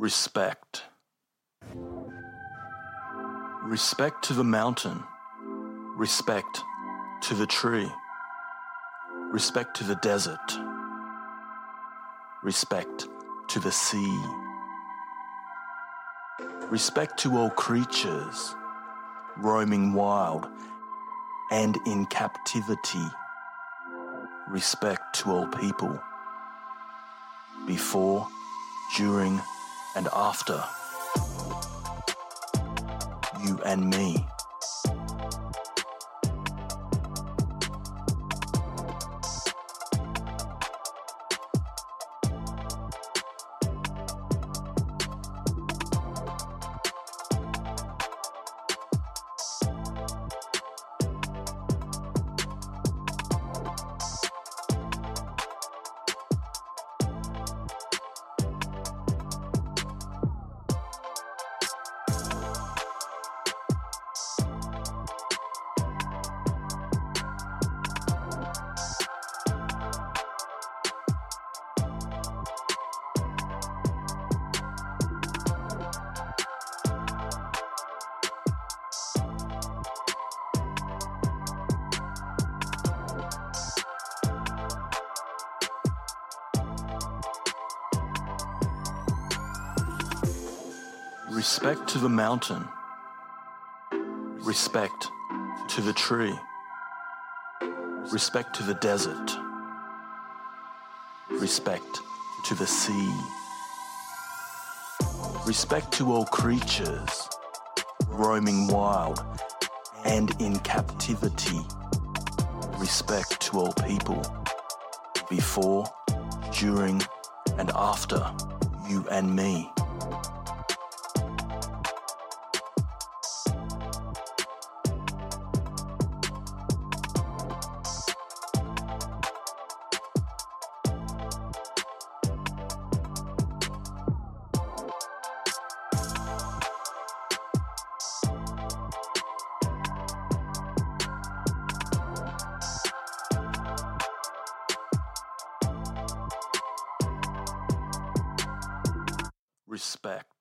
Respect. Respect to the mountain. Respect to the tree. Respect to the desert. Respect to the sea. Respect to all creatures roaming wild and in captivity. Respect to all people before, during, and after. You and me. Respect to the mountain. Respect to the tree. Respect to the desert. Respect to the sea. Respect to all creatures roaming wild and in captivity. Respect to all people before, during, and after you and me. Respect.